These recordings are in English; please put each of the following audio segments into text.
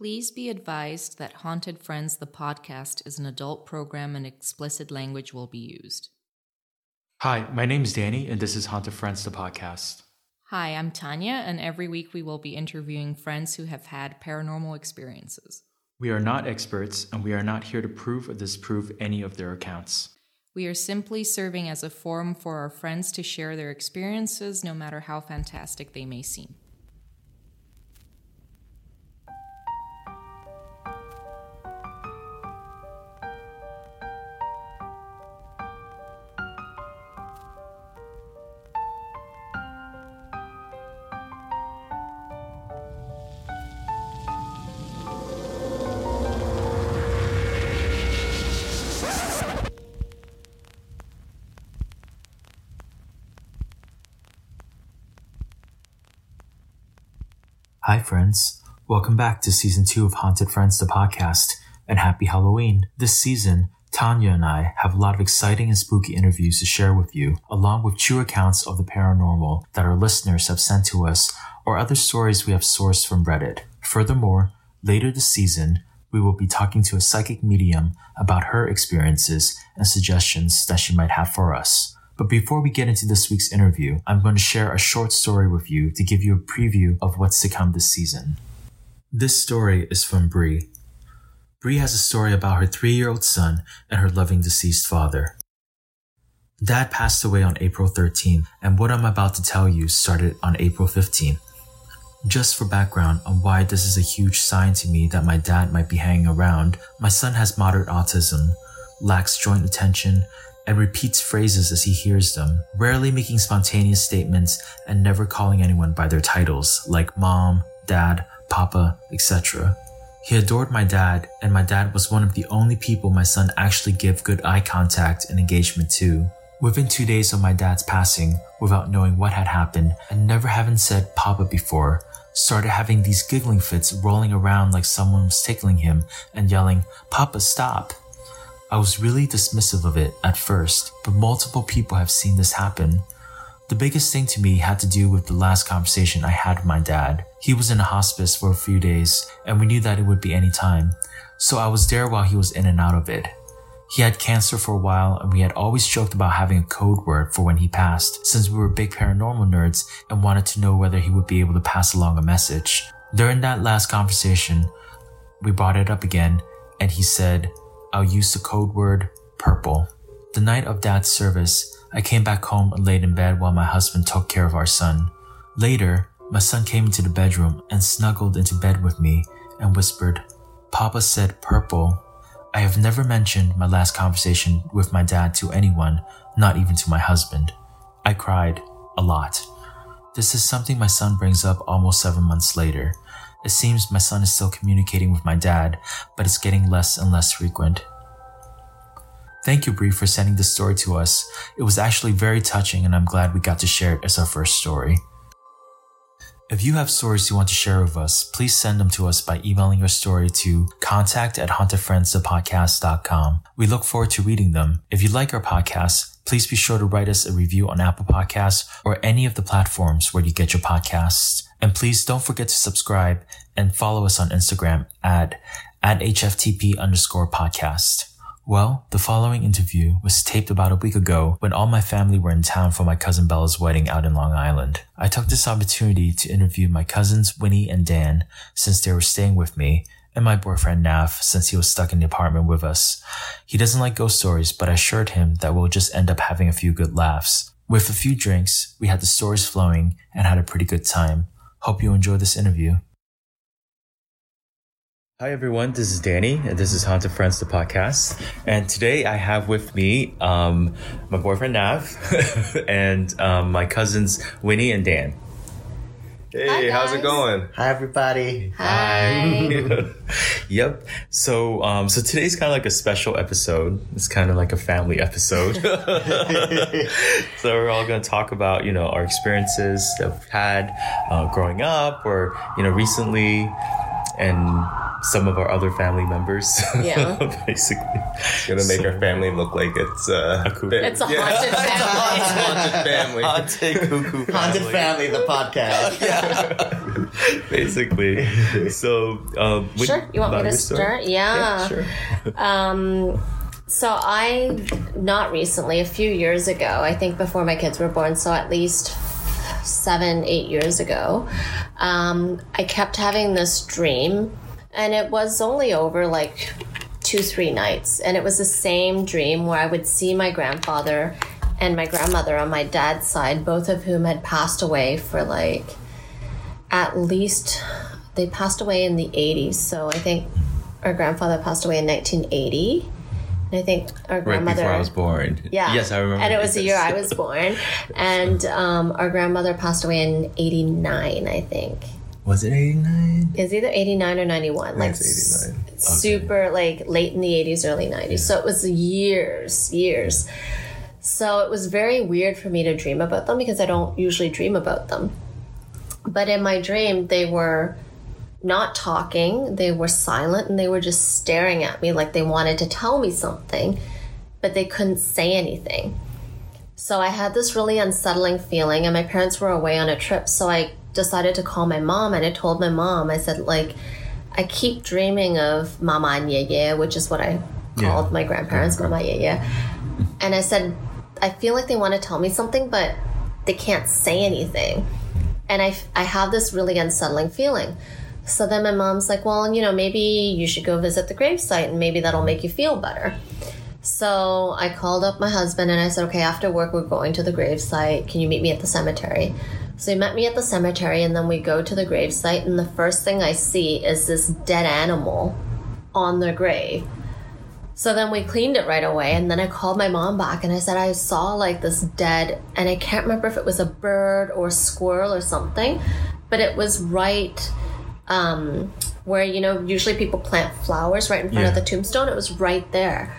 Please be advised that Haunted Friends, the podcast, is an adult program and explicit language will be used. Hi, my name is Danny, and this is Haunted Friends, the podcast. Hi, I'm Tanya, and every week we will be interviewing friends who have had paranormal experiences. We are not experts, and we are not here to prove or disprove any of their accounts. We are simply serving as a forum for our friends to share their experiences, no matter how fantastic they may seem. Friends. Welcome back to season two of Haunted Friends, the podcast, and happy Halloween. This season, Tanya and I have a lot of exciting and spooky interviews to share with you, along with true accounts of the paranormal that our listeners have sent to us or other stories we have sourced from Reddit. Furthermore, later this season, we will be talking to a psychic medium about her experiences and suggestions that she might have for us. But before we get into this week's interview, I'm going to share a short story with you to give you a preview of what's to come this season. This story is from Bree. Bree has a story about her three year old son and her loving deceased father. Dad passed away on April 13th, and what I'm about to tell you started on April 15th. Just for background on why this is a huge sign to me that my dad might be hanging around, my son has moderate autism, lacks joint attention, and repeats phrases as he hears them, rarely making spontaneous statements and never calling anyone by their titles like mom, dad, papa, etc. He adored my dad, and my dad was one of the only people my son actually gave good eye contact and engagement to. Within two days of my dad's passing, without knowing what had happened and never having said papa before, started having these giggling fits rolling around like someone was tickling him and yelling, Papa, stop! I was really dismissive of it at first, but multiple people have seen this happen. The biggest thing to me had to do with the last conversation I had with my dad. He was in a hospice for a few days, and we knew that it would be any time, so I was there while he was in and out of it. He had cancer for a while, and we had always joked about having a code word for when he passed, since we were big paranormal nerds and wanted to know whether he would be able to pass along a message. During that last conversation, we brought it up again, and he said, I'll use the code word purple. The night of dad's service, I came back home and laid in bed while my husband took care of our son. Later, my son came into the bedroom and snuggled into bed with me and whispered, Papa said purple. I have never mentioned my last conversation with my dad to anyone, not even to my husband. I cried a lot. This is something my son brings up almost seven months later. It seems my son is still communicating with my dad, but it's getting less and less frequent. Thank you, Bree, for sending this story to us. It was actually very touching, and I'm glad we got to share it as our first story. If you have stories you want to share with us, please send them to us by emailing your story to contact at hauntedfriendsthepodcast.com. We look forward to reading them. If you like our podcast, please be sure to write us a review on Apple Podcasts or any of the platforms where you get your podcasts. And please don't forget to subscribe and follow us on Instagram at, at HFTP underscore podcast. Well, the following interview was taped about a week ago when all my family were in town for my cousin Bella's wedding out in Long Island. I took this opportunity to interview my cousins Winnie and Dan since they were staying with me and my boyfriend Nav since he was stuck in the apartment with us. He doesn't like ghost stories, but I assured him that we'll just end up having a few good laughs. With a few drinks, we had the stories flowing and had a pretty good time. Hope you enjoy this interview. Hi everyone, this is Danny, and this is Haunted Friends, the podcast. And today I have with me um, my boyfriend Nav and um, my cousins Winnie and Dan. Hey, Hi, how's it going? Hi, everybody. Hi. yep. So, um, so today's kind of like a special episode. It's kind of like a family episode. so we're all going to talk about, you know, our experiences that we've had uh, growing up, or you know, recently, and some of our other family members. Yeah. basically. It's gonna make our family look like it's uh, A cool- bit- It's a yeah. haunted It's a family. haunted family. Haunted cuckoo Haunted Family, the podcast. yeah. Basically. So, um, would- Sure. You want me about to your story? start? Yeah. sure. Um, so I, not recently, a few years ago, I think before my kids were born, so at least seven, eight years ago, um, I kept having this dream, and it was only over like two, three nights, and it was the same dream where I would see my grandfather and my grandmother on my dad's side, both of whom had passed away for like at least they passed away in the 80s. So I think our grandfather passed away in 1980. And I think our grandmother. Right before I was born. Yeah. Yes, I remember. And it was the year I was born. And um, our grandmother passed away in 89, I think. Was it 89? It's either 89 or 91. Like It's 89. s- super like late in the 80s, early 90s. So it was years, years. So it was very weird for me to dream about them because I don't usually dream about them. But in my dream, they were not talking, they were silent, and they were just staring at me like they wanted to tell me something, but they couldn't say anything. So I had this really unsettling feeling, and my parents were away on a trip. So I decided to call my mom, and I told my mom, I said, like, I keep dreaming of Mama and Yeye, which is what I called my grandparents, Mama Yeye. And I said, I feel like they want to tell me something, but they can't say anything. And I, I have this really unsettling feeling. So then my mom's like, well, you know, maybe you should go visit the gravesite and maybe that'll make you feel better. So I called up my husband and I said, okay, after work, we're going to the gravesite. Can you meet me at the cemetery? So he met me at the cemetery and then we go to the gravesite. And the first thing I see is this dead animal on the grave. So then we cleaned it right away. And then I called my mom back and I said, I saw like this dead, and I can't remember if it was a bird or a squirrel or something, but it was right um, where, you know, usually people plant flowers right in front of the tombstone. It was right there.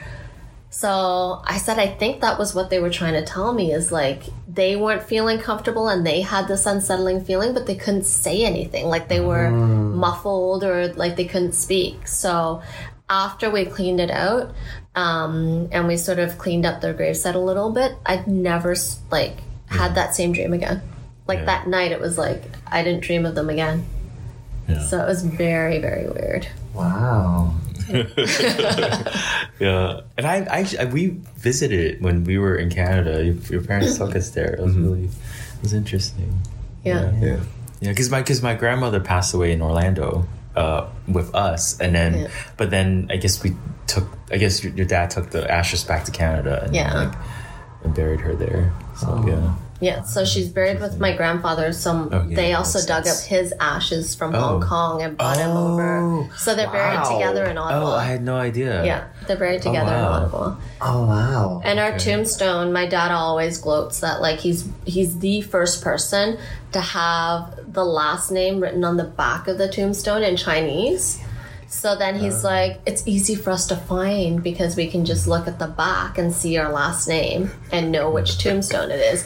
So I said, I think that was what they were trying to tell me is like they weren't feeling comfortable and they had this unsettling feeling, but they couldn't say anything. Like they were muffled or like they couldn't speak. So after we cleaned it out um, and we sort of cleaned up their gravesite a little bit, I'd never like had that same dream again. Like Yeah. that night, it was like I didn't dream of them again. Yeah. So it was very, very weird. Wow. Yeah, and I actually I- we visited when we were in Canada. Your, your parents took us there. It was really, it was interesting. Yeah. Yeah. Yeah, because my because my grandmother passed away in Orlando uh, with us, and then Yeah. but then I guess we took I guess your, your dad took the ashes back to Canada and Yeah. like and buried her there. So Oh. yeah, Yeah, so she's buried with my grandfather. So Oh, yeah, they also dug sense. up his ashes from Oh. Hong Kong and brought him Oh, over. So they're buried together in Ottawa. Oh, I had no idea. yeah, they're buried oh, together wow. in Ottawa. Oh wow. And our tombstone, my dad always gloats that like he's he's the first person to have the last name written on the back of the tombstone in Chinese. So then he's uh. like, it's easy for us to find because we can just look at the back and see our last name and know which mm. tombstone it is.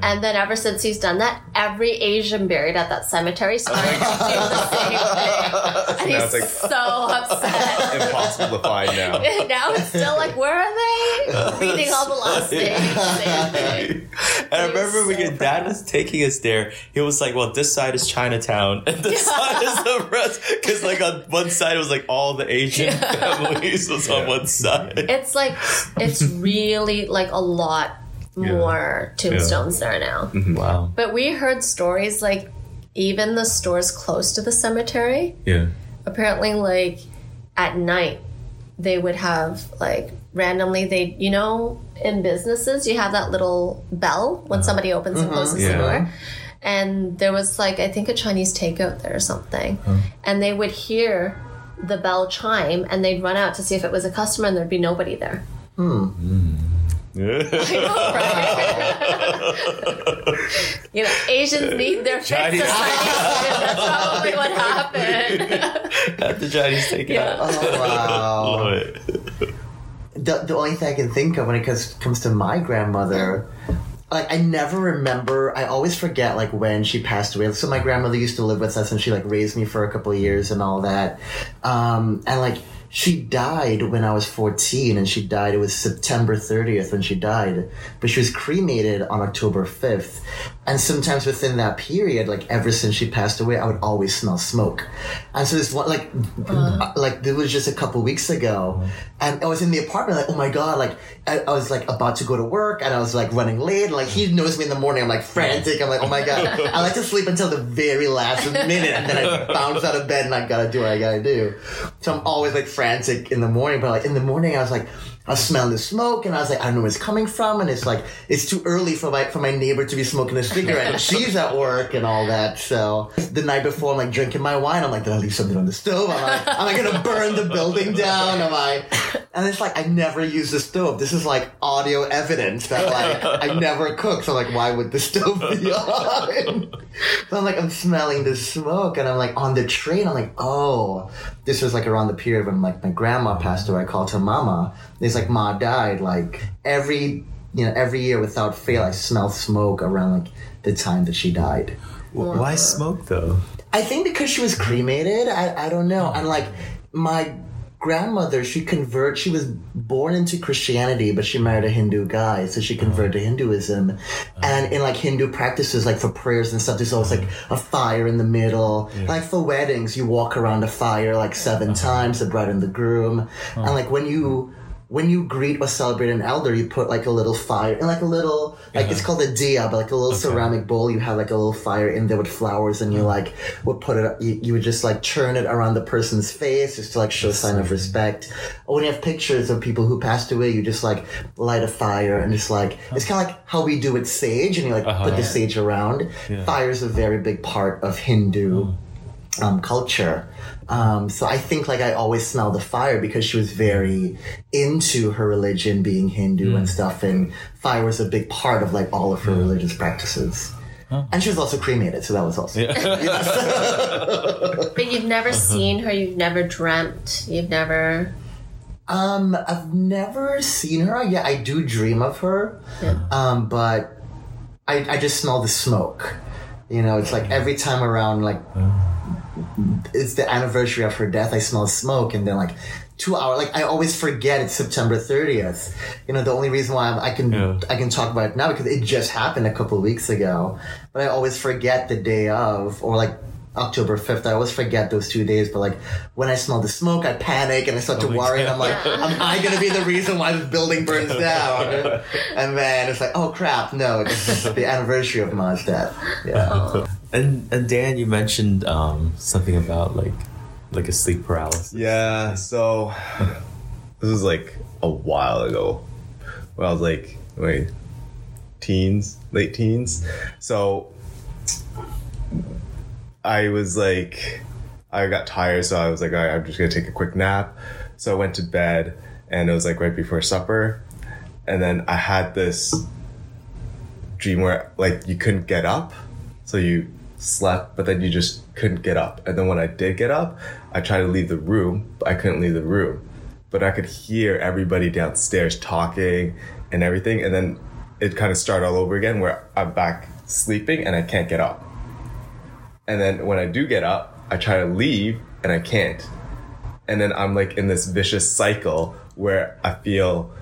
And then ever since he's done that, every Asian buried at that cemetery oh, started to do the same thing. And now he's like- so upset. Impossible to find now. now it's still like, where are they? Reading all the last names. And I remember when your dad was taking us there, he was like, "Well, this side is Chinatown, and this side is the rest." Because like on one side it was like all the Asian families was on one side. It's like it's really like a lot more tombstones there now. Mm-hmm. Wow. But we heard stories like even the stores close to the cemetery, Yeah. apparently like at night they would have like randomly they you know in businesses you have that little bell when uh-huh. somebody opens and mm-hmm. closes the door. And there was like i think a chinese takeout there or something. And they would hear the bell chime and they'd run out to see if it was a customer and there'd be nobody there hmm. Hmm. you know asians need their fix of Chinese- chinese that's probably what happened At the Chinese takeout. Yeah. Oh wow. Love it. the, the only thing I can think of when it comes, comes to my grandmother, like I never remember. I always forget like when she passed away. So my grandmother used to live with us, and she like raised me for a couple of years and all that. Um, and like she died when I was fourteen, and she died. It was September thirtieth when she died, but she was cremated on October fifth. And sometimes within that period, like ever since she passed away, I would always smell smoke. And so this one, like, uh, like it was just a couple weeks ago, and I was in the apartment, like, oh my god, like I, I was like about to go to work, and I was like running late, and like he knows me in the morning, I'm like frantic, I'm like, oh my god, I like to sleep until the very last minute, and then I bounce out of bed and I gotta do what I gotta do. So I'm always like frantic in the morning, but like in the morning, I was like. I smell the smoke, and I was like, I don't know where it's coming from, and it's like it's too early for my for my neighbor to be smoking a cigarette, she's at work and all that. So the night before, I'm like drinking my wine. I'm like, did I leave something on the stove? Am I, am I gonna burn the building down? Am I? And it's like I never use the stove. This is like audio evidence that like I never cook. So like, why would the stove be on? So I'm like, I'm smelling the smoke, and I'm like on the train. I'm like, oh, this was like around the period when like my grandma passed away. I called her mama. It's like ma died. Like every you know every year without fail, I smell smoke around like the time that she died. Why smoke though? I think because she was cremated. I, I don't know. And like my grandmother, she convert. She was born into Christianity, but she married a Hindu guy, so she converted to Hinduism. Uh-huh. And in like Hindu practices, like for prayers and stuff, there's always like uh-huh. a fire in the middle. Like for weddings, you walk around a fire like 7 uh-huh. times, the bride and the groom. And like when you when you greet or celebrate an elder, you put like a little fire and like a little like it's uh-huh. called a dia, but like a little ceramic bowl. You have like a little fire in there with flowers, and you uh-huh. like would put it. You, you would just like churn it around the person's face just to like show a sign of respect. Or when you have pictures of people who passed away, you just like light a fire and just like uh-huh. it's kind of like how we do with sage, and you like put the sage around. Fire is a very big part of Hindu oh. um, culture. Um, so I think like I always smell the fire because she was very into her religion being Hindu and stuff and fire was a big part of like all of her religious practices. And she was also cremated, so that was also. Yeah. But you've never seen her. You've never dreamt. You've never. Um, I've never seen her. Yeah, I do dream of her. Um, but I, I just smell the smoke. You know, it's like every time around, like, it's the anniversary of her death, I smell smoke, and then like two hours, like I always forget it's September 30th. You know, the only reason why I'm, I can Yeah. I can talk about it now because it just happened a couple of weeks ago, but I always forget the day of or like. October 5th, I always forget those two days, but like when I smell the smoke, I panic and I start to oh worry. And I'm like, am I going to be the reason why this building burns down? And then it's like, oh crap, no, it's the anniversary of Ma's death. Yeah. And and Dan, you mentioned um, something about like like a sleep paralysis. Yeah, so this was like a while ago. When I was like, wait, teens, late teens. So I was like, I got tired, so I was like, I'm just gonna take a quick nap. So I went to bed, and it was like right before supper, and then I had this dream where like you couldn't get up, so you slept, but then you just couldn't get up. And then when I did get up, I tried to leave the room, but I couldn't leave the room. But I could hear everybody downstairs talking and everything, and then it kind of started all over again where I'm back sleeping and I can't get up. And then when I do get up, I try to leave and I can't. And then I'm like in this vicious cycle where I feel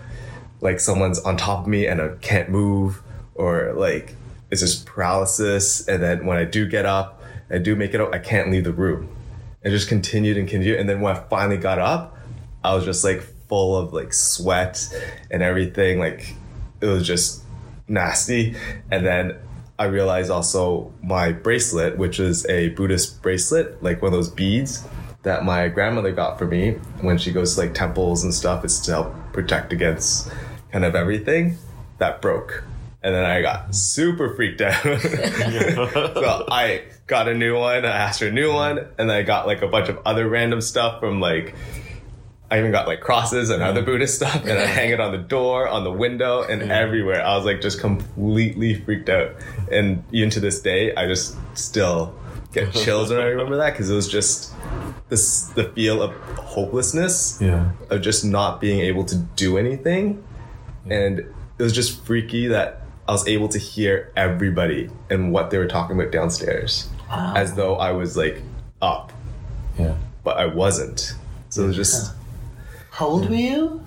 like someone's on top of me and I can't move or like it's just paralysis. And then when I do get up, I do make it up, I can't leave the room. It just continued and continued. And then when I finally got up, I was just like full of like sweat and everything. Like it was just nasty. And then I realized also my bracelet, which is a Buddhist bracelet, like one of those beads that my grandmother got for me when she goes to like temples and stuff. It's to help protect against kind of everything that broke. And then I got super freaked out. so I got a new one. I asked for a new one, and then I got like a bunch of other random stuff from like I even got like crosses and other mm-hmm. Buddhist stuff, and I hang it on the door, on the window, and mm-hmm. everywhere. I was like just completely freaked out, and even to this day, I just still get chills when I remember that because it was just this the feel of hopelessness Yeah. of just not being able to do anything, and it was just freaky that I was able to hear everybody and what they were talking about downstairs, as though I was like up, Yeah. but I wasn't. So it was just. How old were you?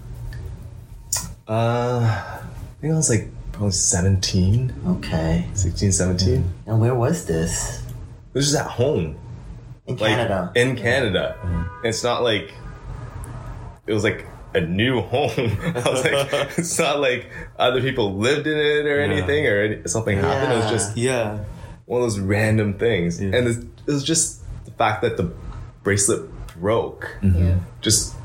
Uh, I think I was like probably 17, Okay. 16, 17. And where was this? This is at home. In like Canada. in Canada. It's not like it was like a new home. I was like, it's not like other people lived in it or anything or any, something happened. It was just Yeah. one of those random things, Yeah. and it was just the fact that the bracelet broke Mm-hmm. just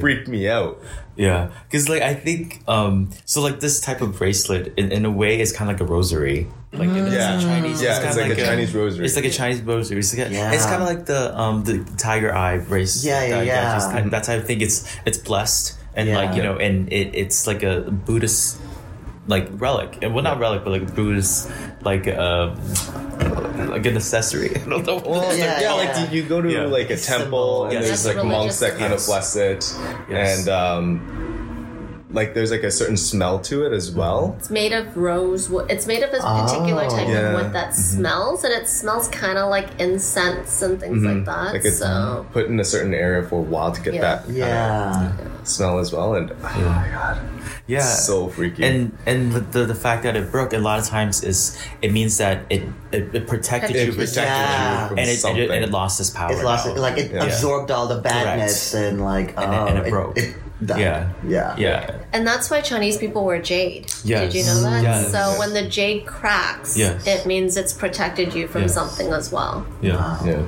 freaked me out. Yeah, because like I think um so like this type of bracelet in, in a way is kind of like a rosary. Like in Yeah. Chinese, Yeah, kinda it's like a Chinese rosary. It's like a Chinese rosary. It's, like a, Yeah. it's kind of like the um the tiger eye bracelet. Yeah, yeah, that- yeah. That's, just- that's how I think it's it's blessed and Yeah. like you know and it, it's like a Buddhist like relic and well not relic but like a Buddhist like a like an accessory. I don't know. Well, Yeah, yeah, yeah. like you, you go to Yeah. like a Symbol. temple and Yes. there's That's like a monks that religious kind of Yes. bless it, Yes. and um, like there's like a certain smell to it as well. It's made of rose wood. It's made of a oh, particular Oh. type Yeah. of wood that mm-hmm. smells, and it smells kind of like incense and things like mm-hmm. that. Like it's so put in a certain area for a while to get Yeah. that kinda Yeah. smell as well, and oh my god, yeah. so freaky. and and the, the the fact that it broke a lot of times is it means that it it, it protected it you protected Yeah. you from and it, and it and it lost its power It lost now. like it Yeah. absorbed all the badness and like And it- oh, and it oh, broke. Died. Yeah. Yeah. yeah and that's why Chinese people wear jade. Yes. Did you know that? Yes. So when the jade cracks, Yes. it means it's protected you from Yes. something as well. yeah yeah.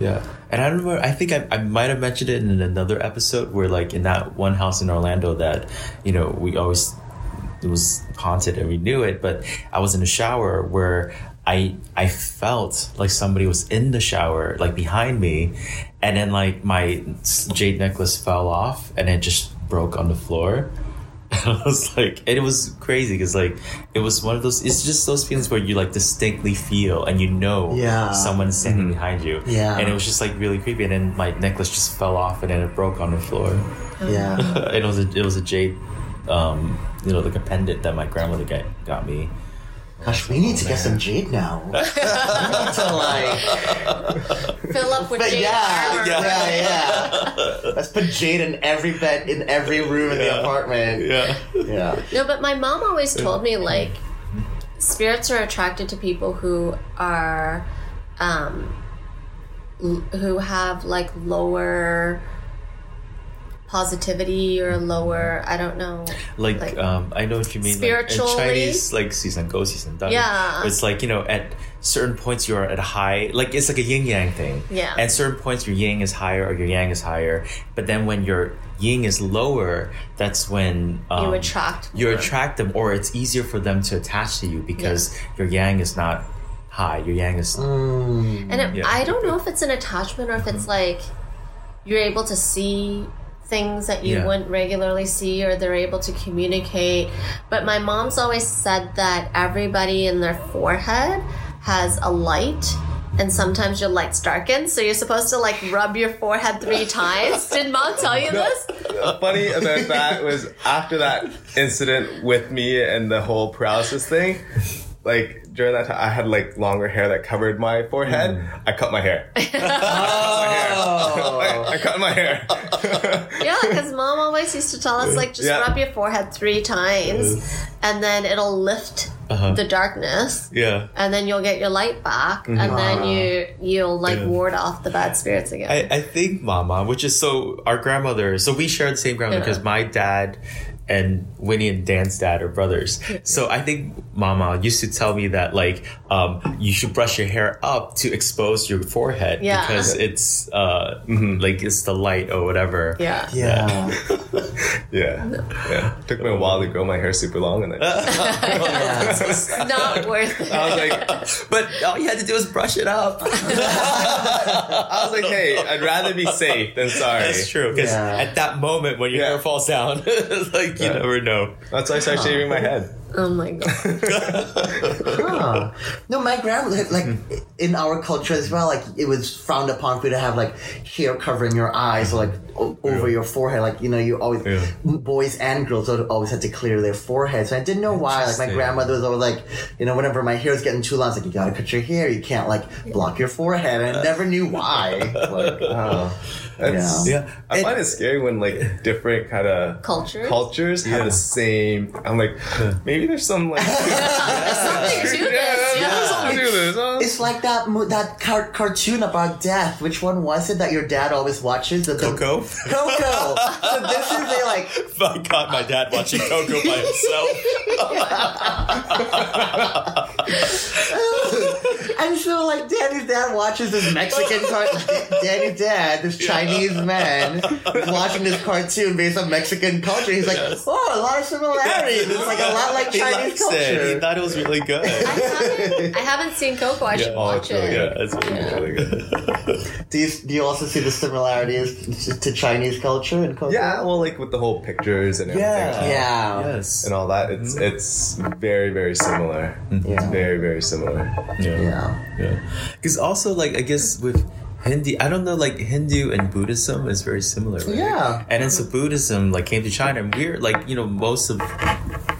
yeah and I remember I think I, I might have mentioned it in another episode where like in that one house in Orlando that you know we always it was haunted and we knew it but I was in a shower where I I felt like somebody was in the shower like behind me and then like my jade necklace fell off and it just broke on the floor I was like, and it was crazy because like it was one of those. It's just those feelings where you like distinctly feel and you know Yeah. someone's standing behind you. Yeah. and it was just like really creepy. And then my necklace just fell off and then it broke on the floor. Yeah. and it was a, it was a jade, um, you know, like a pendant that my grandmother got got me. Gosh, we need to get some jade now. we need to like, Fill up with but jade yeah, armor. yeah, yeah, Let's put jade in every bed, in every room in the apartment. Yeah, Yeah. No, but my mom always told me like spirits are attracted to people who are um l- who have like lower positivity or lower I don't know. like, Like, um, I know what you mean. spiritually? like, in Chinese, like season go, season done. Yeah. it's like you know at certain points you're at high, like it's like a yin yang thing. Yeah. At certain points your yin is higher or your yang is higher, but then when your yin is lower, that's when um, You attract you more. attract them, or it's easier for them to attach to you because your yang is not high. Your yang is Mm. And it, Yeah. I don't know if it's an attachment or if it's like you're able to see things that you Yeah. wouldn't regularly see or they're able to communicate. But my mom's always said that everybody in their forehead has a light. And sometimes your light's darkened, so you're supposed to like rub your forehead three times. Did mom tell you this? funny about that was after that incident with me and the whole paralysis thing, like during that time, I had like longer hair that covered my forehead. Mm. I cut my hair. I, I cut my hair. Oh. Yeah, because mom always used to tell us like just Yeah. rub your forehead three times, and then it'll lift uh-huh. the darkness. yeah. and then you'll get your light back, mm-hmm. and then you you'll like ward off the bad spirits again. I, I think Mama, which is so our grandmother. So we share the same grandmother Yeah. because my dad and Winnie and Dan's dad are brothers. So I think Mama used to tell me that like um, you should brush your hair up to expose your forehead Yeah. because it's uh, like it's the light or whatever. yeah. Yeah. Yeah. Yeah. Took me a while to grow my hair super long and then yeah. Not worth it. I was like But all you had to do was brush it up. I was like, hey, I'd rather be safe than sorry. That's true because Yeah. at that moment when your Yeah. hair falls down, like you never know. That's why I started shaving my head. Oh my god. Huh. No, my grandma, like, in our culture as well, like, it was frowned upon for you to have, like, hair covering your eyes or, like, o- over your forehead. Like, you know, you always, Yeah. boys and girls would always had to clear their foreheads. And I didn't know why. Like, my grandmother was always like, you know, whenever my hair was getting too long, it's like, you gotta cut your hair. You can't, like, block your forehead. And I never knew why. Like, Oh. That's, Yeah. I find it scary when like different kind of Cultures? cultures have the same. I'm like, maybe maybe there's some like Something to this, It's like that that car- cartoon about death. Which one was it that your dad always watches? The, the- Coco. Coco. so this is a like I caught my dad watching Coco by himself. And so, like, Danny's dad watches this Mexican cartoon. Danny's dad, this Chinese man, is watching this cartoon based on Mexican culture. He's like, oh, a lot of similarities. It's like a lot like he Chinese likes it. He thought it was really good. I haven't, I haven't seen Coco. I should Yeah. Oh, watch it's really it. good. yeah, it's really It's good. really good. Do you, do you also see the similarities to, to Chinese culture and culture? Yeah, well, like with the whole pictures and everything. Yeah. Yeah. Yes. And all that, it's mm-hmm. it's very very similar. Mm-hmm. It's Yeah. very very similar. Yeah. Yeah. Yeah. Because also, like, I guess with Hindi, I don't know, like, Hindu and Buddhism is very similar. Right? Yeah. And then so Buddhism, like, came to China, and we're, like, you know, most of,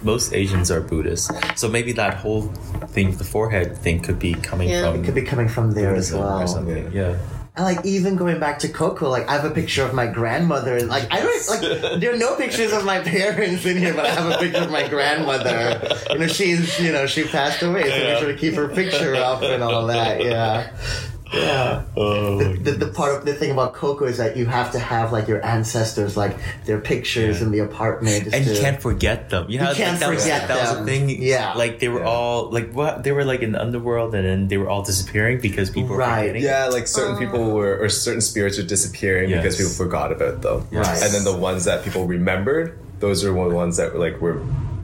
most Asians are Buddhists. So maybe that whole thing, the forehead thing, could be coming Yeah. from It Could be coming from there as well. or something. Yeah. And like even going back to Coco, like I have a picture of my grandmother, and like I don't like there are no pictures of my parents in here, but I have a picture of my grandmother. You know, she's you know she passed away, so make sure to keep her picture up and all that. Yeah, yeah. Oh. The, the part of the thing about Coco is that you have to have like your ancestors, like their pictures in the apartment, just and you to- can't forget them. You, know, You can't that was, forget that was them. a thing. Yeah. like they were Yeah. all like what they were like in the underworld, and then they were all disappearing because people were Right. forgetting. Yeah, like certain people uh. were or certain spirits were disappearing Yes. because people forgot about them. Yes. And then the ones that people remembered, those are one of the ones that were like were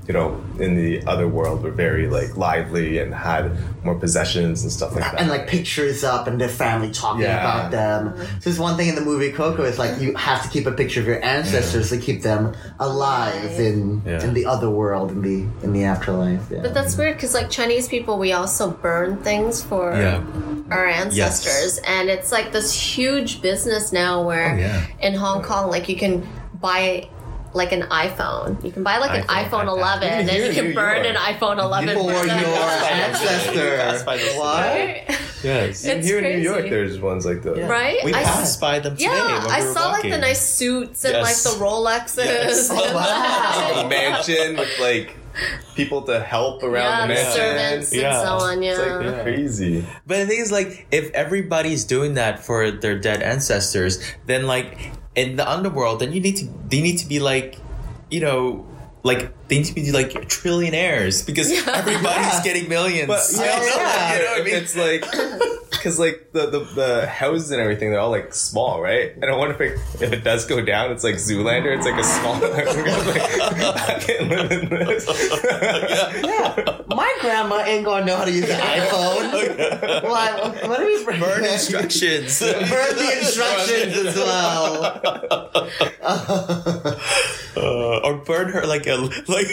you know, in the other world were very like lively and had more possessions and stuff like that. and like pictures up and their family talking Yeah. about them. So it's one thing in the movie Coco is like you have to keep a picture of your ancestors to keep them alive in Yeah. in the other world in the in the afterlife. Yeah. But that's weird because, like Chinese people, we also burn things for Yeah. our ancestors, and it's like this huge business now where Oh, yeah. in Hong Kong, like you can buy like an iPhone. You can buy like an iPhone, iPhone iPad. 11, Even and here you can burn York. an iPhone 11 for your That's ancestor. by the- What? Right? Yes. It's Here in New York, there's ones like the Right? We I s- passed by them today. Yeah, when I we were saw like the nice suits and Yes. like the Rolexes. Yes. and- wow. a mansion with like people to help around yeah, the the mansion. servants Yeah. and so on. Yeah. It's like crazy. But the thing is, like, if everybody's doing that for their dead ancestors, then like in the underworld, then you need to they need to be like, you know, like they need to be like trillionaires because everybody's getting millions. But So, yeah, you know what I mean? it's like because like the, the the houses and everything, they're all like small, right? And I wonder if it, if it does go down, it's like Zoolander. It's like a small. like, I can live in this. Yeah. My grandma ain't gonna know how to use an iPhone. What? What are we Burn instructions. Burn the instructions as well. Uh, or burn her like a like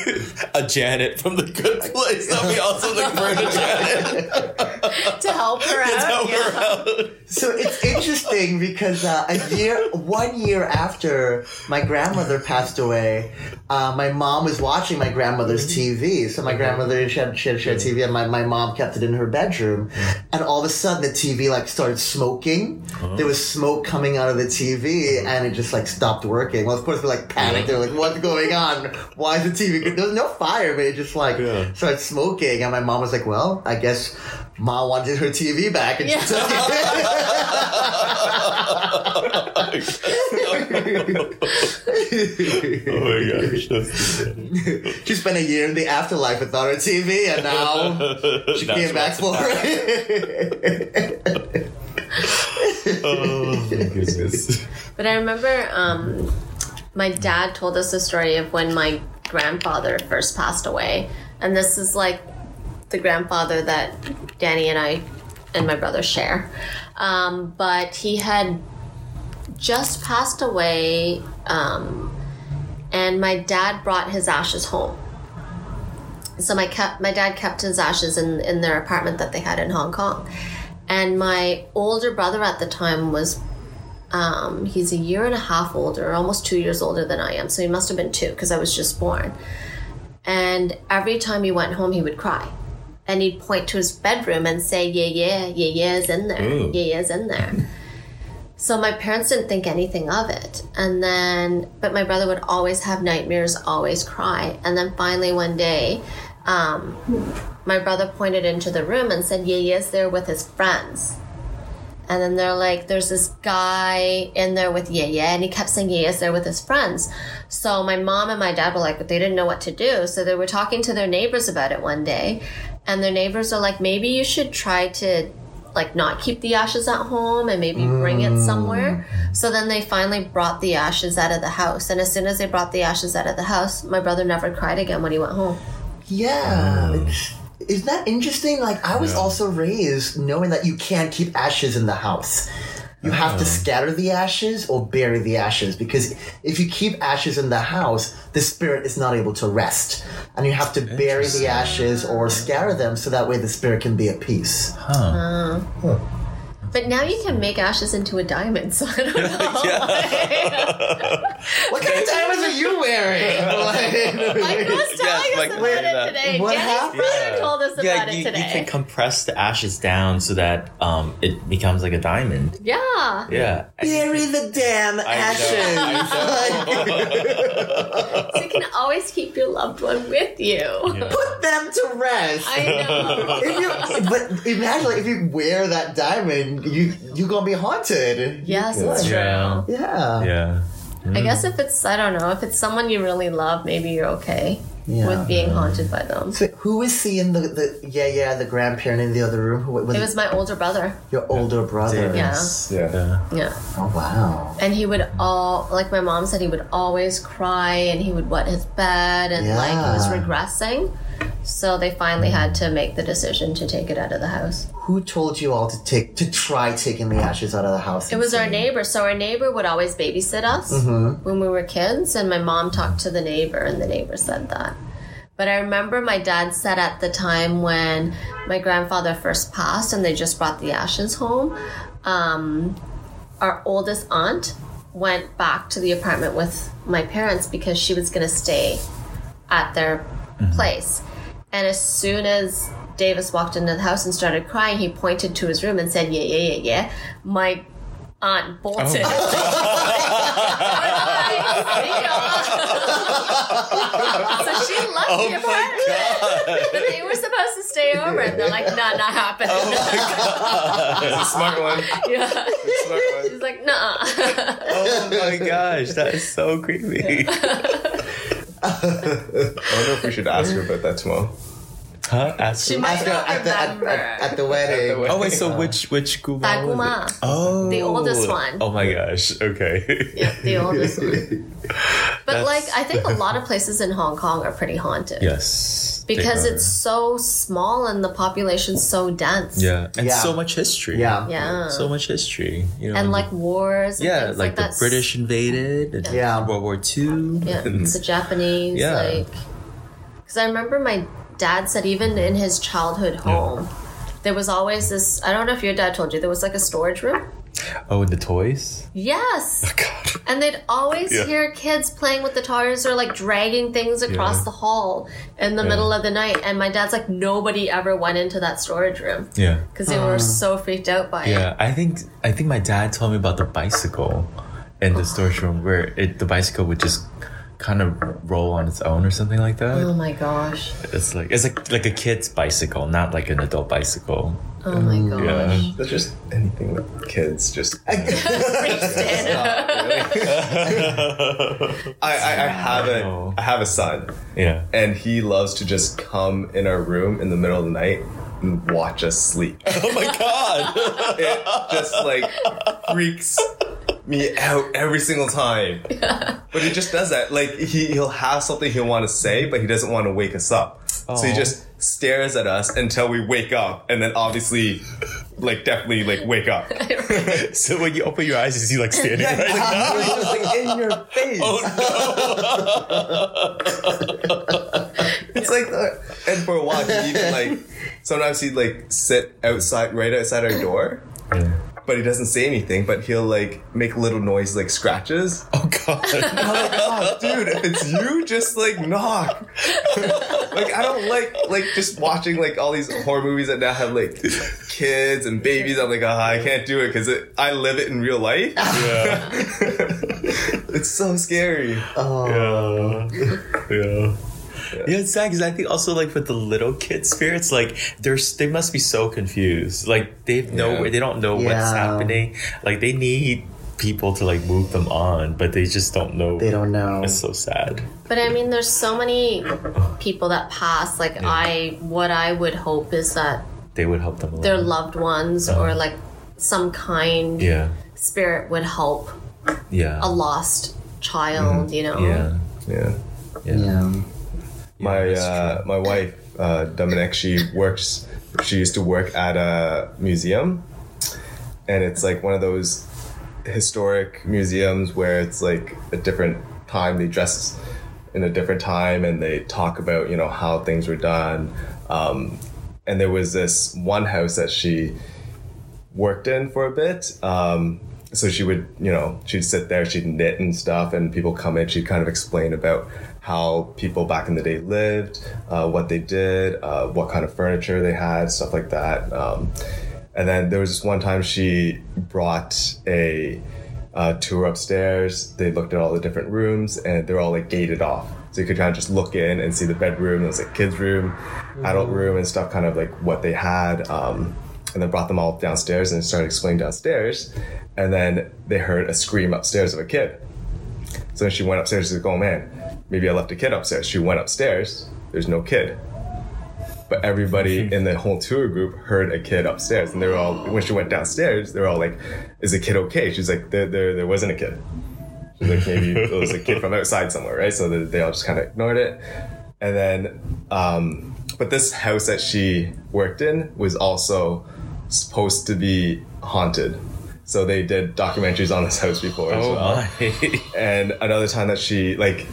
a Janet from the Good Place. That'd be awesome. Like burn a Janet. to help her out. Help yeah. her out. So it's interesting because uh, a year, one year after my grandmother passed away, uh, my mom was watching my grandmother's mm-hmm. TV. So my mm-hmm. grandmother she had, she had, she had TV, and my, my mom kept it in her bedroom. Mm-hmm. And all of a sudden, the TV like started smoking. Uh-huh. There was smoke coming out of the TV, uh-huh. and it just like stopped working. Well, of course, we like panicked. They're like, "What's going on? Why is the TV?" Good? There was no fire, but it just like Yeah. started smoking. And my mom was like, "Well, I guess." Ma wanted her TV back, and Yeah. she took it. Oh my gosh. That's She spent a year in the afterlife without her TV, and now she came back for it. Oh my goodness. But I remember um, my dad told us the story of when my grandfather first passed away. And this is like the grandfather that Danny and I and my brother share. Um, but he had just passed away, um, and my dad brought his ashes home. So my kept, my dad kept his ashes in, in their apartment that they had in Hong Kong. And my older brother at the time was um, he's a year and a half older, almost two years older than I am. So he must have been two because I was just born. And every time he went home, he would cry. And he'd point to his bedroom and say, Yeah, yeah, yeah, yeah is in there. Ooh. Yeah, yeah's in there. so my parents didn't think anything of it. And then, but my brother would always have nightmares, always cry. And then finally one day, um, my brother pointed into the room and said, Yeye's there with his friends. And then they're like, there's this guy in there with Yeye, and he kept saying Yeye's there with his friends. So my mom and my dad were like, they didn't know what to do. So they were talking to their neighbors about it one day. And their neighbors are like, maybe you should try to like not keep the ashes at home and maybe bring it mm. somewhere. So then they finally brought the ashes out of the house. And as soon as they brought the ashes out of the house, my brother never cried again when he went home. Yeah. It's- Isn't that interesting? Like, I was also raised knowing that you can't keep ashes in the house. You have to uh-huh. scatter the ashes or bury the ashes because if you keep ashes in the house, the spirit is not able to rest. And you have to bury the ashes or scatter them so that way the spirit can be at peace. But now you can make ashes into a diamond, so I don't know. What kind of diamonds are you wearing? Mike was telling Yes, Mike us told me about that. it today. What Jenny's happened? brother told us Yeah, about you, it you can compress the ashes down so that um, it becomes like a diamond. yeah. Yeah. bury the damn ashes. So you can always keep your loved one with you. Put them to rest. I know. if you, but imagine like, if you wear that diamond, you you gonna be haunted. Yes, it's true. Yeah. Yeah. Yeah. I guess if it's, I don't know, if it's someone you really love, maybe you're okay Yeah. with being haunted by them. So who was seeing the, the yeah yeah the grandparent in the other room? Who was, It was my older brother. your older brother? Yeah. Yeah. Yeah. Yeah. Oh wow. And he would all, like my mom said, he would always cry and he would wet his bed and like he was regressing. So they finally had to make the decision to take it out of the house. Who told you all to take to try taking the ashes out of the house? It was our neighbor. So our neighbor would always babysit us when we were kids, and my mom talked to the neighbor, and the neighbor said that. But I remember my dad said at the time when my grandfather first passed, and they just brought the ashes home. Um, our oldest aunt went back to the apartment with my parents because she was going to stay at their place. And as soon as Davis walked into the house and started crying, he pointed to his room and said, Yeah, yeah, yeah, yeah. My aunt bolted. Oh. so she left oh the apartment. they were supposed to stay over, and they're like, Nah, not happening. Oh Smart one. yeah. Smart one. She's like, Nah. Oh my gosh, that is so creepy. I wonder if we should ask her about that tomorrow. Huh? Ask She might At the, not at, the, at, remember. at, at the wedding. At the wedding. Oh wait, so which which Guma? That? Guma. Oh, The oldest one. Oh my gosh. Okay. Yeah, the oldest one. But That's- like, I think a lot of places in Hong Kong are pretty haunted. yes. Because it's so small and the population's so dense. yeah, and Yeah. so much history. Yeah. Yeah. So much history. You know, and like wars. And yeah, like, like, the that. British invaded. and Yeah. World War Two. Yeah, the Japanese. Yeah. Like, because I remember my dad said even in his childhood home, there was always this. I don't know if your dad told you there was like a storage room. Oh, and the toys. Yes. Oh, God. And they'd always Yeah. hear kids playing with the toys or like dragging things across Yeah. the hall in the middle of the night. And my dad's like, nobody ever went into that storage room Yeah. because they were so freaked out by it. Yeah, I think I think my dad told me about the bicycle in the oh. storage room where it the bicycle would just kind of roll on its own or something like that. Oh my gosh. It's like it's like like a kid's bicycle, not like an adult bicycle. Oh my gosh. Yeah. That's just anything with kids. Just I, I, I have a I have a son, Yeah. and he loves to just come in our room in the middle of the night and watch us sleep. Oh my god. it just like freaks me out every single time. But he just does that. Like he he'll have something he'll want to say, but he doesn't want to wake us up. So he just stares at us until we wake up, and then obviously, like definitely like wake up. so when you open your eyes, is he like standing Yeah, right like, now? just like in your face. Oh no! it's like, uh, and for a while, he even like sometimes he'd like sit outside, right outside our door, Yeah. but he doesn't say anything. But he'll like make little noises like scratches. Oh god. I'm like, oh, dude, if it's you, just like knock. like I don't like like just watching like all these horror movies that now have like kids and babies. I'm like, ah, I can't do it because I live it in real life. yeah. it's so scary. Oh. Yeah. Yeah. Yeah, it's sad because I think also like for the little kid spirits, like they're they must be so confused. Like they have no Yeah. they don't know what's happening. Like they need people to like move them on, but they just don't know. They don't know. It's so sad. But I mean, there's so many people that pass. Like I, what I would hope is that They would help them. Along. their loved ones uh-huh. or like some kind yeah, spirit would help yeah, a lost child. Mm-hmm. You know. yeah, Yeah. Yeah. My uh, my wife uh, Dominic, she works. She used to work at a museum, and it's like one of those historic museums where it's like a different time. They dress in a different time, and they talk about you know how things were done. Um, and there was this one house that she worked in for a bit. Um, so she would, you know, she'd sit there, she'd knit and stuff, and people come in, she'd kind of explain about how people back in the day lived, uh, what they did, uh, what kind of furniture they had, stuff like that. Um, and then there was this one time she brought a uh, tour upstairs. They looked at all the different rooms, and they're all like gated off. So you could kind of just look in and see the bedroom. It was like kids' room, adult room, and stuff. Kind of like what they had. Um, and then brought them all downstairs and started explaining downstairs. And then they heard a scream upstairs of a kid. So then she went upstairs. She's like, "Oh man, maybe I left a kid upstairs." She went upstairs. There's no kid. But everybody in the whole tour group heard a kid upstairs, and they were all. When she went downstairs, they were all like, "Is the kid okay?" She's like, "There, there, there wasn't a kid." She's like, "Maybe it was a kid from outside somewhere, right?" So they, they all just kind of ignored it. And then, um, but this house that she worked in was also supposed to be haunted. So they did documentaries on this house before as Oh well. my! And another time that she like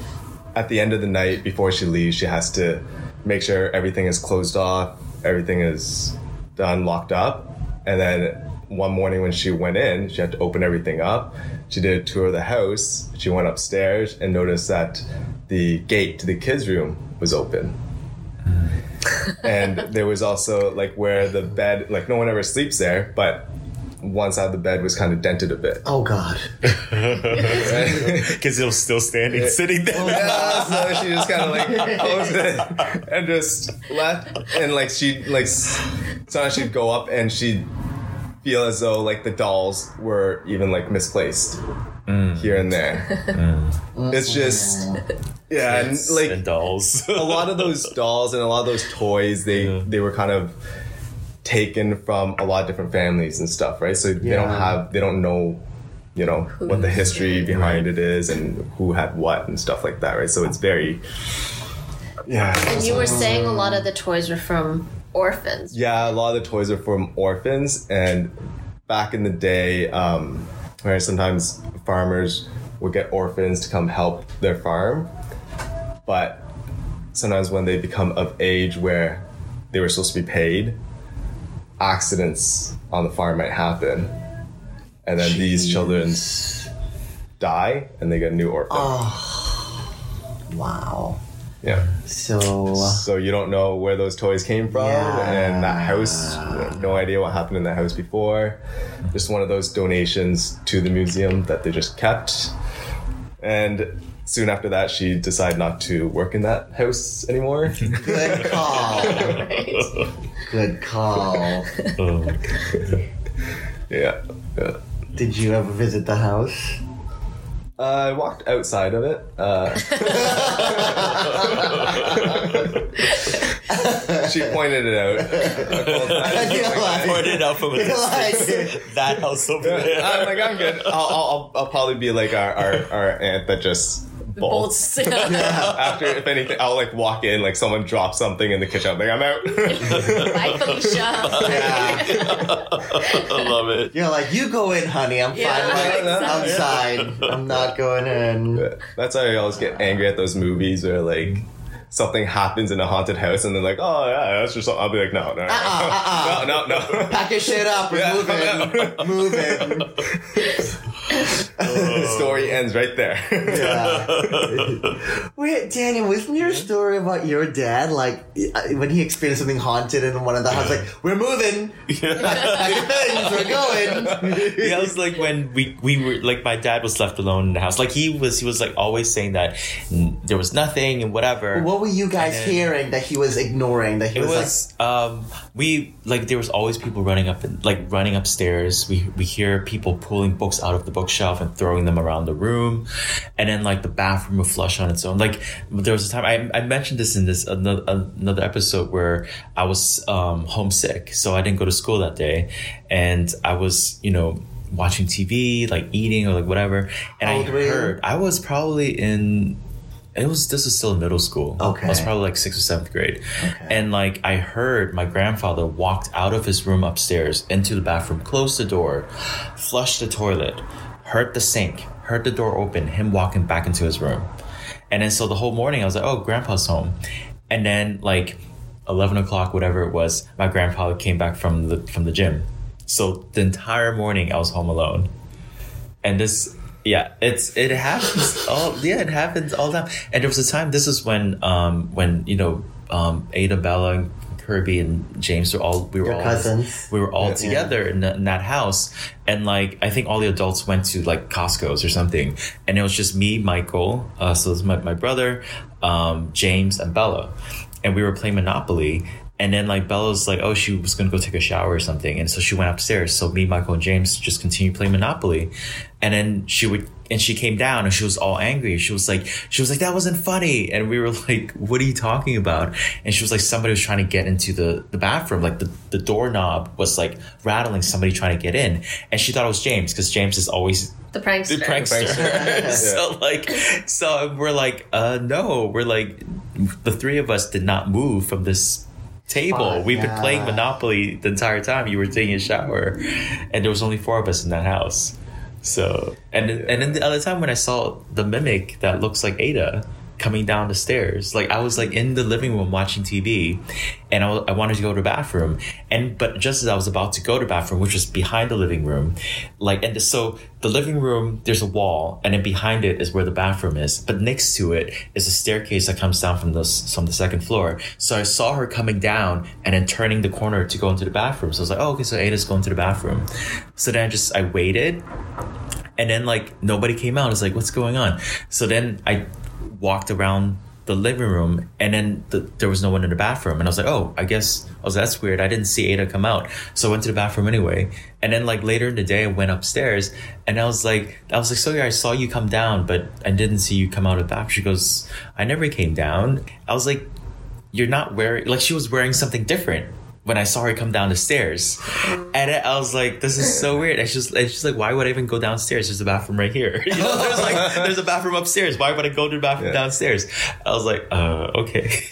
at the end of the night before she leaves, she has to make sure everything is closed off, everything is done, locked up. And then one morning when she went in, she had to open everything up. She did a tour of the house. She went upstairs and noticed that the gate to the kids' room was open. Hmm. and there was also like where the bed, like no one ever sleeps there, but one side of the bed was kind of dented a bit. Oh God. Because it was still standing, sitting there. Oh, yeah, so she just kind of like closed it and just left. And like she like s- sometimes she'd go up and she'd feel as though like the dolls were even like misplaced mm. here and there. Mm. It's just yeah, and like and dolls. a lot of those dolls and a lot of those toys they they were kind of taken from a lot of different families and stuff right? So they don't have they don't know you know what the history behind it is and who had what and stuff like that right? So it's very yeah. And you were saying a lot of the toys were from orphans. yeah a lot of the toys are from orphans. And back in the day um where sometimes farmers would get orphans to come help their farm. But sometimes when they become of age where they were supposed to be paid accidents on the farm might happen and then these children die and they get a new orphan. Oh. Wow. yeah. So so you don't know where those toys came from Yeah. and that house. No idea what happened in that house before. Just one of those donations to the museum that they just kept. And soon after that she decided not to work in that house anymore. Good call. Good call. Oh. yeah, yeah. Did you ever visit the house? Uh, I walked outside of it. Uh, she pointed it out. I called back. You're Pointed out from a distance. like- that house over there. I'm like, I'm good. I'll, I'll, I'll, I'll probably be like our, our, our aunt that just bolts. Bolts. After, if anything, I'll like walk in, like someone drops something in the kitchen. I'm like, I'm out. Bye, Felicia. Yeah. I love it. You're like, you go in, honey. I'm Yeah, fine. Like, exactly. outside. I'm not going in. That's why I always get angry at those movies where like something happens in a haunted house and they're like, oh yeah, that's just something. I'll be like, no, no, no, uh-uh, uh-uh, no, no, no. Pack your shit up. We're Yeah, moving. moving. The story ends right there. Yeah. Wait, Daniel, wasn't your story about your dad like uh, when he experienced something haunted in one of the houses? Like, we're moving, pack your things, we're going. yeah, it was like when we we were like my dad was left alone in the house. Like he was he was like always saying that there was nothing and whatever. What were you guys then- hearing that he was ignoring? That he It was, like, um we like there was always people running up and like running upstairs. We we hear people pulling books out of the bookshelf and throwing them around the room, and then like the bathroom would flush on its own. Like there was a time I, I mentioned this in this another, another episode where I was um, homesick, so I didn't go to school that day, and I was you know watching TV, like eating or like whatever, and How I old were you? heard I was probably in. It was this was still in middle school. Okay. I was probably like sixth or seventh grade. Okay. And like I heard my grandfather walked out of his room upstairs into the bathroom, closed the door, flushed the toilet, heard the sink, heard the door open, him walking back into his room. And then so the whole morning I was like, oh, grandpa's home. And then like eleven o'clock, whatever it was, my grandfather came back from the from the gym. So the entire morning I was home alone. And this yeah, it's it happens all yeah, it happens all the time. And there was a time this is when um when, you know, um Ada Bella Kirby and James were all we were Your all cousins. we were all Yeah. together in, that- in that house and like i think all the adults went to like costco's or something and it was just me michael uh, so it was my, my brother um, james and bella and we were playing monopoly and then like Bella was like, oh, she was gonna go take a shower or something, and so she went upstairs. So me, Michael, and James just continued playing Monopoly, and then she would, and she came down and she was all angry. She was like, she was like, that wasn't funny, and we were like, what are you talking about? And she was like, somebody was trying to get into the the bathroom, like the the doorknob was like rattling, somebody trying to get in, and she thought it was James because James is always The prankster. the prankster. so like, so we're like, uh, no, we're like, the three of us did not move from this table. Fuck, We've been playing Monopoly the entire time. You were taking a shower, and there was only four of us in that house. So, and and then the other time when I saw the mimic that looks like Ada coming down the stairs, like I was like in the living room watching TV, and I, I wanted to go to the bathroom, and but just as I was about to go to the bathroom, which was behind the living room, like and so the living room there's a wall, and then behind it is where the bathroom is, but next to it is a staircase that comes down from the from the second floor. So I saw her coming down and then turning the corner to go into the bathroom. So I was like, oh okay, so Ada's going to the bathroom. So then I just I waited and then like nobody came out. I was like, what's going on? So then I walked around the living room and then the, there was no one in the bathroom. And I was like, oh, I guess, I was that's weird. I didn't see Ada come out. So I went to the bathroom anyway. And then like later in the day, I went upstairs and I was like, I was like, so yeah, I saw you come down, but I didn't see you come out of the bathroom. She goes, I never came down. I was like, you're not wearing, like she was wearing something different. When I saw her come down the stairs, and I was like, "This is so weird." And she's, and she's like, "Why would I even go downstairs? There's a bathroom right here. You know, there's like, there's a bathroom upstairs. Why would I go to the bathroom Yeah. downstairs?" I was like, "Uh, okay."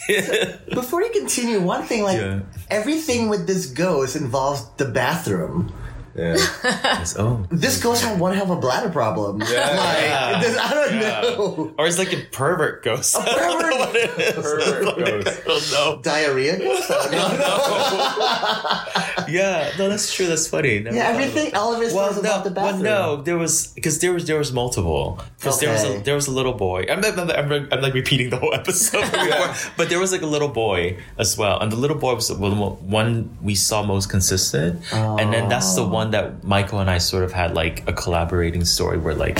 Before you continue, one thing like Yeah. everything with this ghost involves the bathroom. Yeah. Yes, oh, This ghost had one hell of a bladder problem. Like, Yeah. this- I don't Yeah. know. or it's like a pervert ghost. I don't know pervert- what it is. Pervert ghost. I don't. Diarrhea ghost? I don't know. Yeah, no, that's true. That's funny. Never Yeah, thought of it. everything, all of it well, was no, about the well, bathroom. no, there was because there was there was multiple because there was a, there was a little boy. I'm, I'm, I'm, I'm like repeating the whole episode, from before, but there was like a little boy as well, and the little boy was the one we saw most consistent, and then that's the oh. one that Michael and I sort of had like a collaborating story where like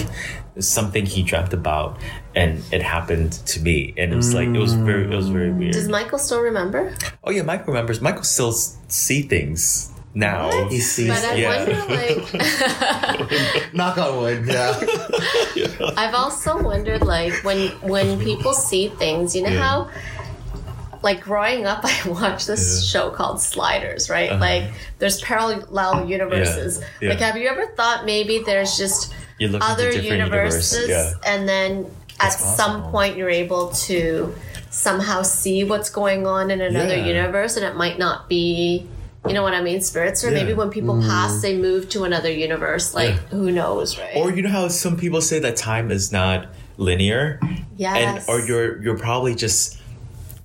something he dreamt about and it happened to me and it was like it was very it was very mm. weird Does Michael still remember? oh yeah Michael remembers michael still s- see things now He sees, But I Yeah. wonder, like, knock on wood, yeah. I've also wondered, like, when when people see things, you know Yeah. how, like, growing up, I watched this Yeah. show called Sliders, right? Uh-huh. Like, there's parallel universes. Yeah. Like, have you ever thought maybe there's just other universes, universe. yeah and then at That's some point you're able to somehow see what's going on in another Yeah. universe, and it might not be. You know what I mean? Spirits, or Yeah. maybe when people pass, they move to another universe. Like, Yeah. who knows, right? Or you know how some people say that time is not linear, yes. and or you're you're probably just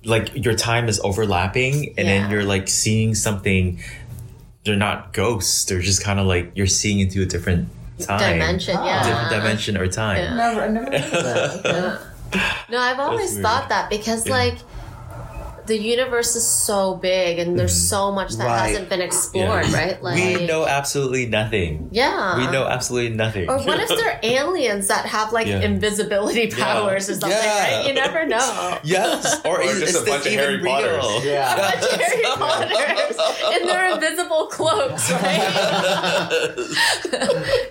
like your time is overlapping, and then you're like seeing something. They're not ghosts. They're just kind of like you're seeing into a different time, dimension. Ah. Yeah, different dimension or time. Yeah. Never, I never heard of. No, I've always thought that because like the universe is so big and there's so much that Right. hasn't been explored, Yeah. right? Like we know absolutely nothing. Yeah. We know absolutely nothing. Or what if they're aliens that have like Yeah. invisibility powers or something, Yeah. right? You never know. yes, or, Or is, just is a bunch of Harry Potters. real? Yeah. Bunch of Harry Potters in their invisible cloaks, right?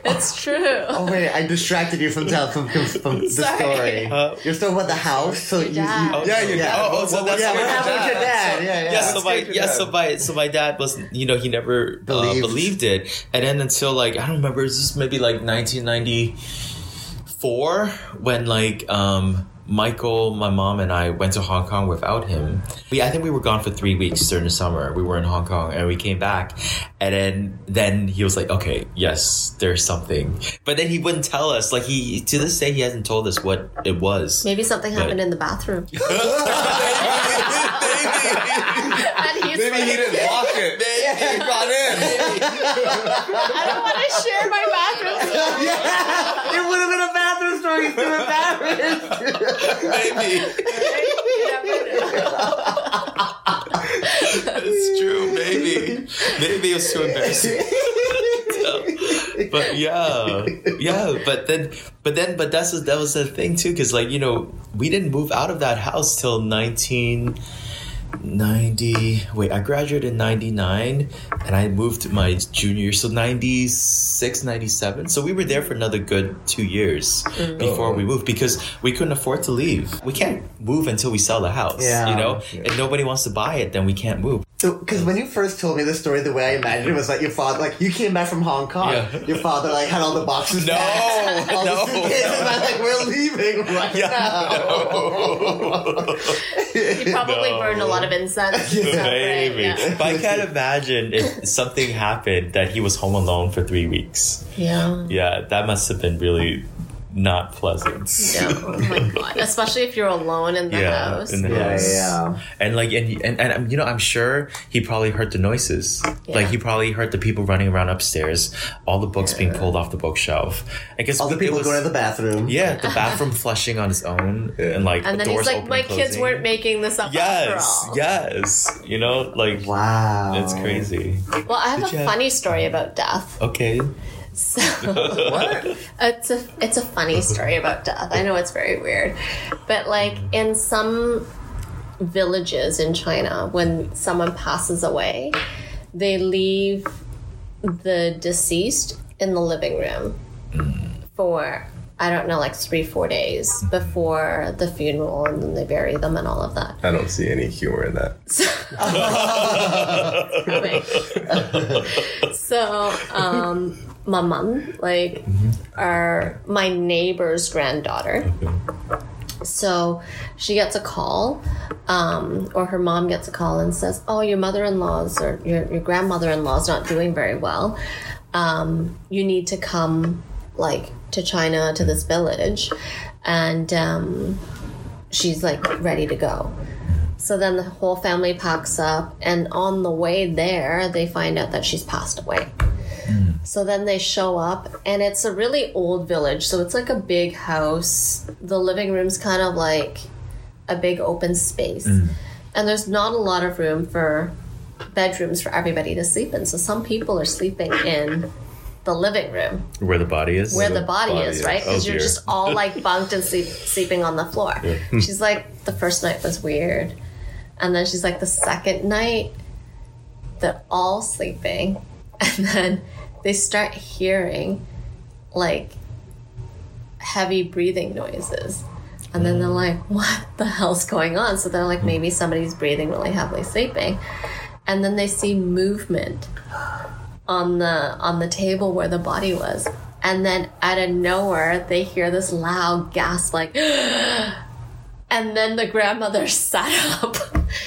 it's true. Oh wait, I distracted you from tell from, from, from the story. Uh, You're still about the house, so you, you dad. Yeah, your Yeah. dad. Oh, so that's yeah, your what your dad? So- Yeah, yeah. yeah, so my get to yeah, so my so my dad was you know he never uh, Believed. believed it, and then until like I don't remember, is this maybe like 1994 when like um Michael, my mom, and I went to Hong Kong without him. We I think we were gone for three weeks during the summer. We were in Hong Kong and we came back, and then then he was like, okay, yes, there's something, but then he wouldn't tell us. Like he to this day he hasn't told us what it was. Maybe something happened in the bathroom. and he's Maybe he didn't lock it. Maybe He got in. I don't want to share my bathroom. It would have been a bathroom story. He's too embarrassed. Maybe. It's true, maybe. Maybe it was too embarrassing. but yeah, yeah. But then, but then, but that's that was the thing too, because like you know, we didn't move out of that house till nineteen ninety. Wait, I graduated in ninety nine, and I moved to my junior year, so 96, 97. So we were there for another good two years mm. before oh. we moved because we couldn't afford to leave. We can't move until we sell the house. Yeah. you know, if nobody wants to buy it, then we can't move. So, because when you first told me the story, the way I imagined it was like your father, like you came back from Hong Kong, Yeah. your father like had all the boxes. No, packed, all no, the suitcases, no. and I'm like, we're leaving right now. He probably No. burned a lot of incense. Maybe. Yeah. But I can't imagine if something happened that he was home alone for three weeks. Yeah. Yeah, that must have been really not pleasant. Yeah. Oh my god. Especially if you're alone in the Yeah, house. in the Yeah, house. yeah. And like, and, and and um, you know, I'm sure he probably heard the noises. Yeah. Like he probably heard the people running around upstairs, all the books being pulled off the bookshelf. I guess All the people was- going to the bathroom. Yeah, the bathroom flushing on its own, and like and then doors he's like, open my and kids weren't making this up Yes, after all. yes. You know, like Wow. it's crazy. Well, I have Did a you have- funny story about death. Okay. So it's a it's a funny story about death. I know it's very weird, but like in some villages in China, when someone passes away, they leave the deceased in the living room for I don't know, like three four days before the funeral, and then they bury them and all of that. I don't see any humor in that. so um my mom like our my neighbor's granddaughter. So she gets a call um, or her mom gets a call and says oh your mother-in-law's or your, your grandmother-in-law's not doing very well. Um, you need to come like to china to this village. And um, she's like ready to go. So then the whole family packs up, and on the way there, they find out that she's passed away. Mm. So then they show up, and it's a really old village. So it's like a big house. The living room's kind of like a big open space. Mm. And there's not a lot of room for bedrooms for everybody to sleep in. So some people are sleeping in the living room Where the body is? where the body, is, right? Because Oh, you're just all like bunked and sleep, sleeping on the floor. Hmm. she's like, the first night was weird. And then she's like, the second night, they're all sleeping. And then they start hearing like heavy breathing noises. And then they're like, what the hell's going on? So they're like, maybe somebody's breathing really heavily sleeping. And then they see movement on the on the table where the body was. And then out of nowhere they hear this loud gasp like and then the grandmother sat up.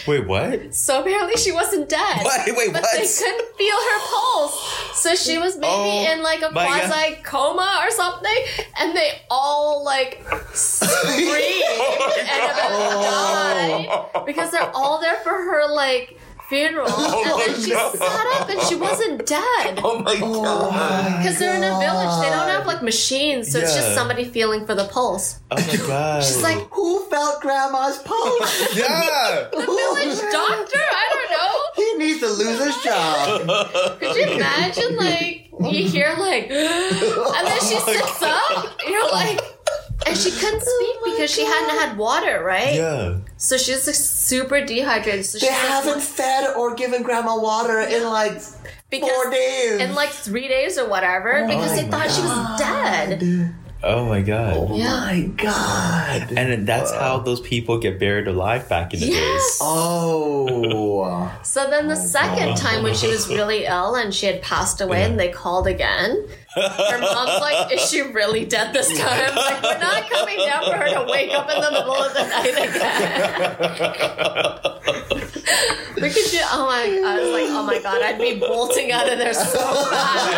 Wait, what? So apparently she wasn't dead. What? Wait, but what? they couldn't feel her pulse. So she was maybe Oh, in like a God. quasi coma or something, and they all like screamed oh and about died because they're all there for her like funeral, oh and then she sat up and she wasn't dead. Oh my oh god. Because they're in a village, they don't have like machines, so it's Yeah. just somebody feeling for the pulse. Oh my god. She's like, Who felt grandma's pulse? Yeah. the village doctor? I don't know. he needs to lose his job. Could you imagine, like, you hear, like, and then she oh sits up, you're like, and she couldn't oh speak because she hadn't had water, right? yeah. So she's like, super dehydrated. So they haven't fed or given grandma water in like because four days. in like three days or whatever oh because they thought she was dead. Oh my god. oh my god. And that's how those people get buried alive back in the Yes. days. Oh. So then the oh second time when she was really ill and she had passed away and they called again, her mom's like, "Is she really dead this time?" Like, we're not coming down for her to wake up in the middle of the night again. we could do. Oh my! I was like, "Oh my god!" I'd be bolting out of there so fast.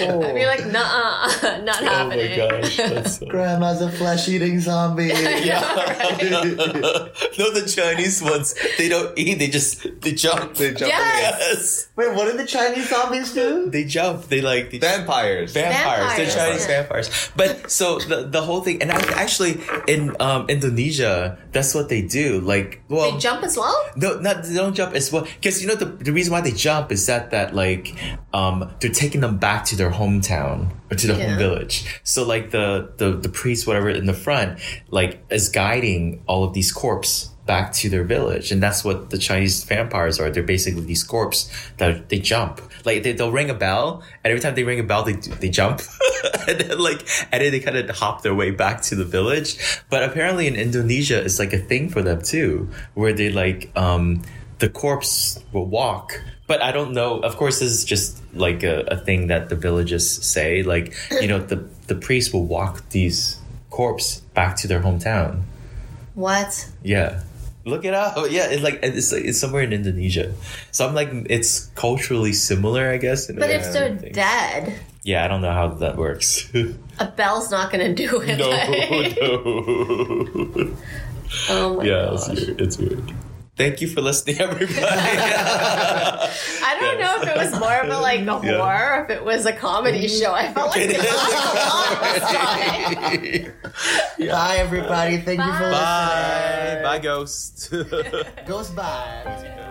I'd be like, "Nah, not happening. Oh my happening." gosh. So... Grandma's a flesh eating zombie. Yeah, no, the Chinese ones, they don't eat, they just they jump. They jump Yes. Yes. Wait, what did the Chinese zombies do? They jump. They like they Vampires. vampires. They're Chinese yeah. vampires. But so the the whole thing, and I, actually in um, Indonesia, that's what they do. Like, well, They jump as well. No, not they don't jump as well. Because you know the the reason why they jump is that that like um they're taking them back to their hometown or to their Yeah. home village. So like the the the priest whatever in the front like is guiding all of these corpse back to their village, and that's what the Chinese vampires are. They're basically these corpse that they jump. Like they, they'll ring a bell, and every time they ring a bell, they they jump, and then like and then they kind of hop their way back to the village. But apparently in Indonesia, it's like a thing for them too, where they like um the corpse will walk. But I don't know. Of course, this is just like a, a thing that the villagers say. Like you know, the the priest will walk these corpse back to their hometown. What? Yeah. Look it up. Yeah, it's like it's like, it's somewhere in Indonesia. So I'm like it's culturally similar, I guess. in But if they're Things. dead, yeah, I don't know how that works. a bell's not going to do it. no, right? no. Oh my yeah, gosh. it's weird. It's weird. Thank you for listening, everybody. I don't know if it was more of a like a Yeah. horror, or if it was a comedy mm. show. I felt like It it is. was a lot this time. Bye, everybody. Thank you for Bye. listening. Bye, bye, ghost. Goes by.